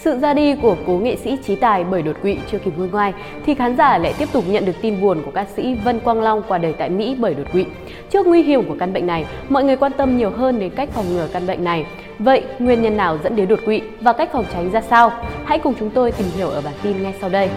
Sự ra đi của cố nghệ sĩ trí tài bởi đột quỵ chưa kịp nguôi ngoai thì khán giả lại tiếp tục nhận được tin buồn của ca sĩ Vân Quang Long qua đời tại Mỹ bởi đột quỵ. Trước nguy hiểm của căn bệnh này, mọi người quan tâm nhiều hơn đến cách phòng ngừa căn bệnh này. Vậy, nguyên nhân nào dẫn đến đột quỵ và cách phòng tránh ra sao? Hãy cùng chúng tôi tìm hiểu ở bản tin ngay sau đây.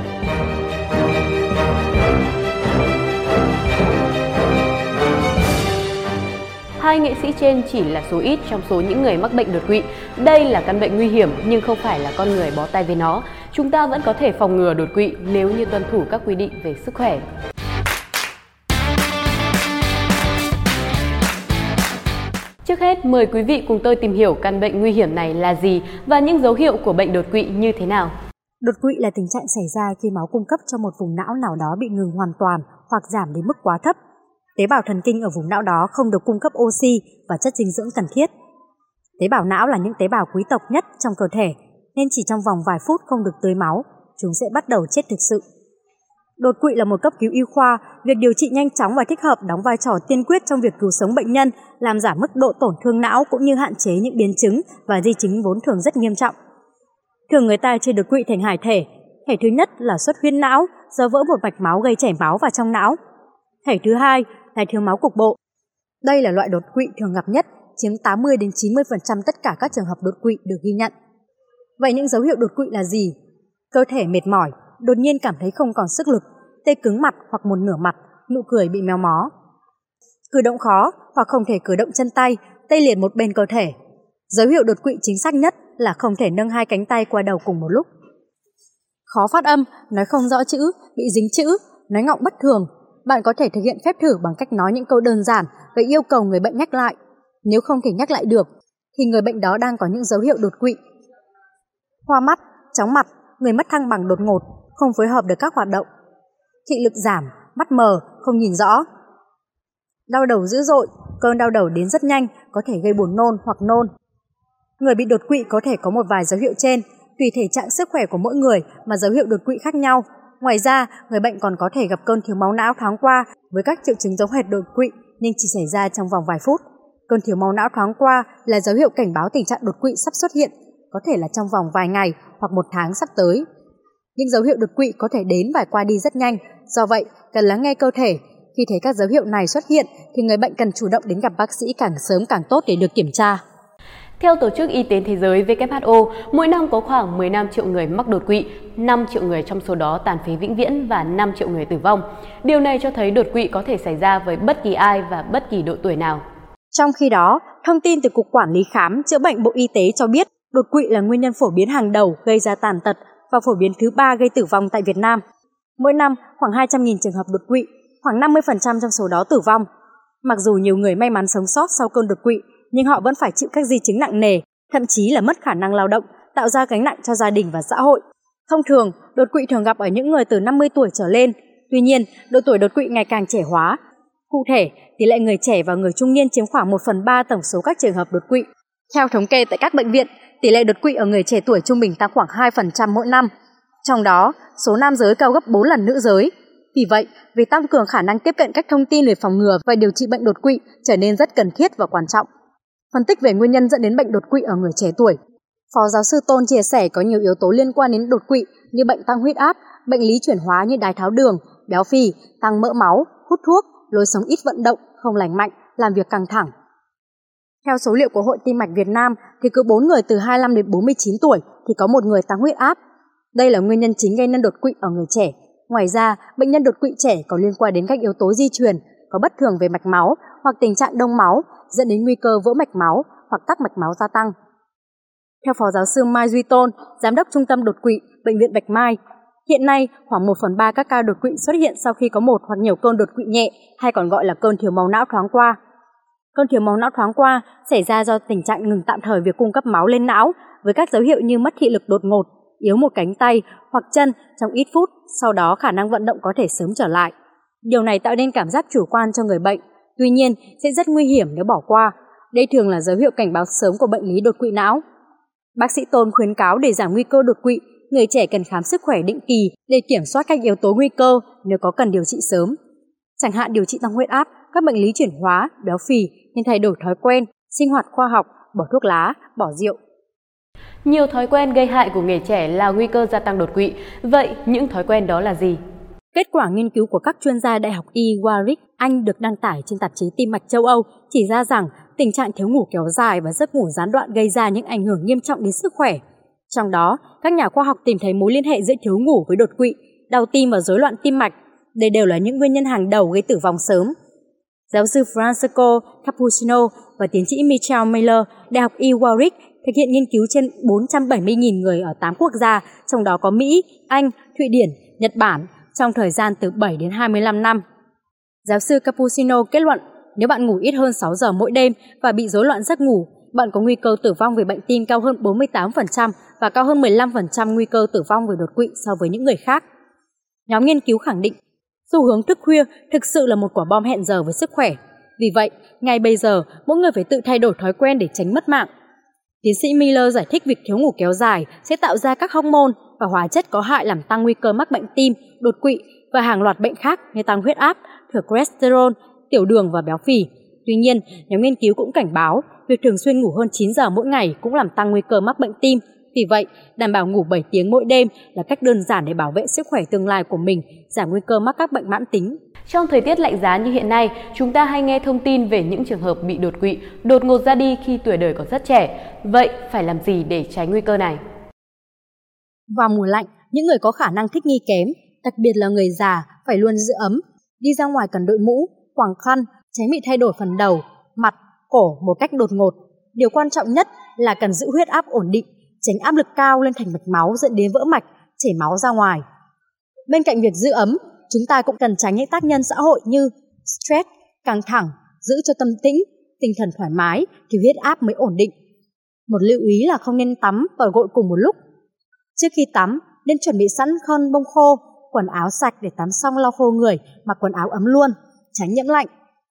Hai nghệ sĩ trên chỉ là số ít trong số những người mắc bệnh đột quỵ. Đây là căn bệnh nguy hiểm nhưng không phải là con người bó tay với nó. Chúng ta vẫn có thể phòng ngừa đột quỵ nếu như tuân thủ các quy định về sức khỏe. Trước hết, mời quý vị cùng tôi tìm hiểu căn bệnh nguy hiểm này là gì và những dấu hiệu của bệnh đột quỵ như thế nào. Đột quỵ là tình trạng xảy ra khi máu cung cấp cho một vùng não nào đó bị ngừng hoàn toàn hoặc giảm đến mức quá thấp Tế bào thần kinh ở vùng não đó không được cung cấp oxy và chất dinh dưỡng cần thiết. Tế bào não là những tế bào quý tộc nhất trong cơ thể, nên chỉ trong vòng vài phút không được tưới máu, chúng sẽ bắt đầu chết thực sự. Đột quỵ là một cấp cứu y khoa, việc điều trị nhanh chóng và thích hợp đóng vai trò tiên quyết trong việc cứu sống bệnh nhân, làm giảm mức độ tổn thương não cũng như hạn chế những biến chứng và di chứng vốn thường rất nghiêm trọng. Thường người ta chia đột quỵ thành hai thể. Thể thứ nhất là xuất huyết não, do vỡ một mạch máu gây chảy máu vào trong não. Thể thứ hai hay thiếu máu cục bộ. Đây là loại đột quỵ thường gặp nhất, chiếm 80 đến 90% tất cả các trường hợp đột quỵ được ghi nhận. Vậy những dấu hiệu đột quỵ là gì? Cơ thể mệt mỏi, đột nhiên cảm thấy không còn sức lực, tê cứng mặt hoặc một nửa mặt, nụ cười bị méo mó. Cử động khó hoặc không thể cử động chân tay, tê liệt một bên cơ thể. Dấu hiệu đột quỵ chính xác nhất là không thể nâng hai cánh tay qua đầu cùng một lúc. Khó phát âm, nói không rõ chữ, bị dính chữ, nói ngọng bất thường, bạn có thể thực hiện phép thử bằng cách nói những câu đơn giản và yêu cầu người bệnh nhắc lại. Nếu không thể nhắc lại được, thì người bệnh đó đang có những dấu hiệu đột quỵ. Hoa mắt, chóng mặt, người mất thăng bằng đột ngột, không phối hợp được các hoạt động. Thị lực giảm, mắt mờ, không nhìn rõ. Đau đầu dữ dội, cơn đau đầu đến rất nhanh, có thể gây buồn nôn hoặc nôn. Người bị đột quỵ có thể có một vài dấu hiệu trên, tùy thể trạng sức khỏe của mỗi người mà dấu hiệu đột quỵ khác nhau Ngoài ra, người bệnh còn có thể gặp cơn thiếu máu não thoáng qua với các triệu chứng giống hệt đột quỵ nhưng chỉ xảy ra trong vòng vài phút. Cơn thiếu máu não thoáng qua là dấu hiệu cảnh báo tình trạng đột quỵ sắp xuất hiện, có thể là trong vòng vài ngày hoặc một tháng sắp tới. Những dấu hiệu đột quỵ có thể đến và qua đi rất nhanh, do vậy cần lắng nghe cơ thể. Khi thấy các dấu hiệu này xuất hiện thì người bệnh cần chủ động đến gặp bác sĩ càng sớm càng tốt để được kiểm tra. Theo Tổ chức Y tế Thế giới WHO, mỗi năm có khoảng 15 triệu người mắc đột quỵ, 5 triệu người trong số đó tàn phế vĩnh viễn và 5 triệu người tử vong. Điều này cho thấy đột quỵ có thể xảy ra với bất kỳ ai và bất kỳ độ tuổi nào. Trong khi đó, thông tin từ Cục Quản lý Khám chữa bệnh Bộ Y tế cho biết đột quỵ là nguyên nhân phổ biến hàng đầu gây ra tàn tật và phổ biến thứ ba gây tử vong tại Việt Nam. Mỗi năm, khoảng 200.000 trường hợp đột quỵ, khoảng 50% trong số đó tử vong. Mặc dù nhiều người may mắn sống sót sau cơn đột quỵ, nhưng họ vẫn phải chịu các di chứng nặng nề, thậm chí là mất khả năng lao động, tạo ra gánh nặng cho gia đình và xã hội. Thông thường, đột quỵ thường gặp ở những người từ 50 tuổi trở lên. Tuy nhiên, độ tuổi đột quỵ ngày càng trẻ hóa. Cụ thể, tỷ lệ người trẻ và người trung niên chiếm khoảng 1 phần 3 tổng số các trường hợp đột quỵ. Theo thống kê tại các bệnh viện, tỷ lệ đột quỵ ở người trẻ tuổi trung bình tăng khoảng 2% mỗi năm. Trong đó, số nam giới cao gấp 4 lần nữ giới. Vì vậy, việc tăng cường khả năng tiếp cận các thông tin về phòng ngừa và điều trị bệnh đột quỵ trở nên rất cần thiết và quan trọng. Phân tích về nguyên nhân dẫn đến bệnh đột quỵ ở người trẻ tuổi. Phó giáo sư Tôn chia sẻ có nhiều yếu tố liên quan đến đột quỵ như bệnh tăng huyết áp, bệnh lý chuyển hóa như đái tháo đường, béo phì, tăng mỡ máu, hút thuốc, lối sống ít vận động, không lành mạnh, làm việc căng thẳng. Theo số liệu của Hội Tim mạch Việt Nam thì cứ 4 người từ 25 đến 49 tuổi thì có một người tăng huyết áp. Đây là nguyên nhân chính gây nên đột quỵ ở người trẻ. Ngoài ra, bệnh nhân đột quỵ trẻ có liên quan đến các yếu tố di truyền, có bất thường về mạch máu hoặc tình trạng đông máu dẫn đến nguy cơ vỡ mạch máu hoặc tắc mạch máu gia tăng. Theo Phó Giáo sư Mai Duy Tôn, Giám đốc Trung tâm Đột quỵ, Bệnh viện Bạch Mai, hiện nay khoảng 1 phần 3 các ca đột quỵ xuất hiện sau khi có một hoặc nhiều cơn đột quỵ nhẹ hay còn gọi là cơn thiếu máu não thoáng qua. Cơn thiếu máu não thoáng qua xảy ra do tình trạng ngừng tạm thời việc cung cấp máu lên não với các dấu hiệu như mất thị lực đột ngột, yếu một cánh tay hoặc chân trong ít phút, sau đó khả năng vận động có thể sớm trở lại. Điều này tạo nên cảm giác chủ quan cho người bệnh, tuy nhiên sẽ rất nguy hiểm nếu bỏ qua. Đây thường là dấu hiệu cảnh báo sớm của bệnh lý đột quỵ não. Bác sĩ Tôn khuyến cáo để giảm nguy cơ đột quỵ, người trẻ cần khám sức khỏe định kỳ để kiểm soát các yếu tố nguy cơ nếu có cần điều trị sớm. Chẳng hạn điều trị tăng huyết áp, các bệnh lý chuyển hóa, béo phì nên thay đổi thói quen, sinh hoạt khoa học, bỏ thuốc lá, bỏ rượu. Nhiều thói quen gây hại của người trẻ là nguy cơ gia tăng đột quỵ. Vậy những thói quen đó là gì? Kết quả nghiên cứu của các chuyên gia Đại học Y Warwick, Anh được đăng tải trên tạp chí Tim mạch châu Âu chỉ ra rằng tình trạng thiếu ngủ kéo dài và giấc ngủ gián đoạn gây ra những ảnh hưởng nghiêm trọng đến sức khỏe. Trong đó, các nhà khoa học tìm thấy mối liên hệ giữa thiếu ngủ với đột quỵ, đau tim và rối loạn tim mạch. Đây đều là những nguyên nhân hàng đầu gây tử vong sớm. Giáo sư Francesco Cappuccino và tiến sĩ Michael Miller, Đại học Y Warwick thực hiện nghiên cứu trên 470.000 người ở 8 quốc gia, trong đó có Mỹ, Anh, Thụy Điển, Nhật Bản, trong thời gian từ 7 đến 25 năm. Giáo sư Cappuccino kết luận nếu bạn ngủ ít hơn 6 giờ mỗi đêm và bị rối loạn giấc ngủ, bạn có nguy cơ tử vong vì bệnh tim cao hơn 48% và cao hơn 15% nguy cơ tử vong vì đột quỵ so với những người khác. Nhóm nghiên cứu khẳng định, xu hướng thức khuya thực sự là một quả bom hẹn giờ với sức khỏe. Vì vậy, ngay bây giờ, mỗi người phải tự thay đổi thói quen để tránh mất mạng. Tiến sĩ Miller giải thích việc thiếu ngủ kéo dài sẽ tạo ra các hormone và hóa chất có hại làm tăng nguy cơ mắc bệnh tim, đột quỵ và hàng loạt bệnh khác như tăng huyết áp, thừa cholesterol, tiểu đường và béo phì. Tuy nhiên, nhóm nghiên cứu cũng cảnh báo việc thường xuyên ngủ hơn 9 giờ mỗi ngày cũng làm tăng nguy cơ mắc bệnh tim. Vì vậy, đảm bảo ngủ 7 tiếng mỗi đêm là cách đơn giản để bảo vệ sức khỏe tương lai của mình, giảm nguy cơ mắc các bệnh mãn tính. Trong thời tiết lạnh giá như hiện nay, chúng ta hay nghe thông tin về những trường hợp bị đột quỵ, đột ngột ra đi khi tuổi đời còn rất trẻ. Vậy phải làm gì để tránh nguy cơ này? Vào mùa lạnh, những người có khả năng thích nghi kém, đặc biệt là người già, phải luôn giữ ấm. Đi ra ngoài cần đội mũ, quàng khăn, tránh bị thay đổi phần đầu, mặt, cổ một cách đột ngột. Điều quan trọng nhất là cần giữ huyết áp ổn định, tránh áp lực cao lên thành mạch máu dẫn đến vỡ mạch, chảy máu ra ngoài. Bên cạnh việc giữ ấm, chúng ta cũng cần tránh những tác nhân xã hội như stress, căng thẳng, giữ cho tâm tĩnh, tinh thần thoải mái thì huyết áp mới ổn định. Một lưu ý là không nên tắm và gội cùng một lúc. Trước khi tắm, nên chuẩn bị sẵn khăn bông khô, quần áo sạch để tắm xong lau khô người, mặc quần áo ấm luôn, tránh nhiễm lạnh.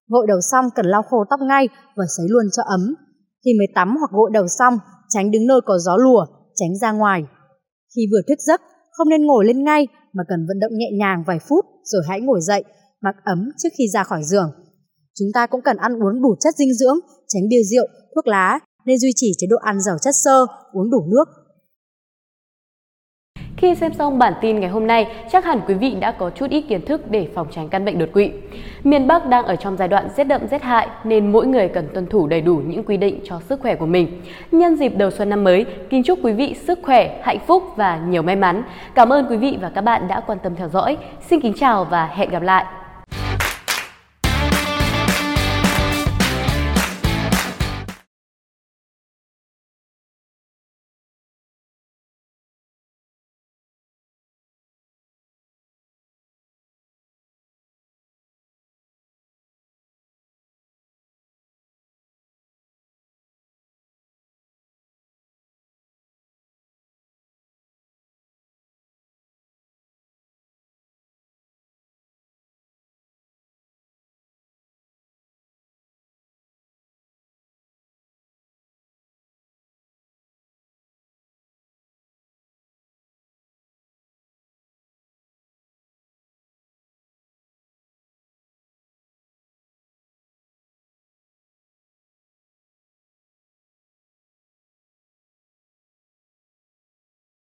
Gội đầu xong cần lau khô tóc ngay và sấy luôn cho ấm. Khi mới tắm hoặc gội đầu xong, tránh đứng nơi có gió lùa, tránh ra ngoài. Khi vừa thức giấc, không nên ngồi lên ngay mà cần vận động nhẹ nhàng vài phút rồi hãy ngồi dậy, mặc ấm trước khi ra khỏi giường. Chúng ta cũng cần ăn uống đủ chất dinh dưỡng, tránh bia rượu, thuốc lá, nên duy trì chế độ ăn giàu chất xơ, uống đủ nước, khi xem xong bản tin ngày hôm nay, chắc hẳn quý vị đã có chút ít kiến thức để phòng tránh căn bệnh đột quỵ. Miền Bắc đang ở trong giai đoạn rét đậm rét hại nên mỗi người cần tuân thủ đầy đủ những quy định cho sức khỏe của mình. Nhân dịp đầu xuân năm mới, kính chúc quý vị sức khỏe, hạnh phúc và nhiều may mắn. Cảm ơn quý vị và các bạn đã quan tâm theo dõi. Xin kính chào và hẹn gặp lại.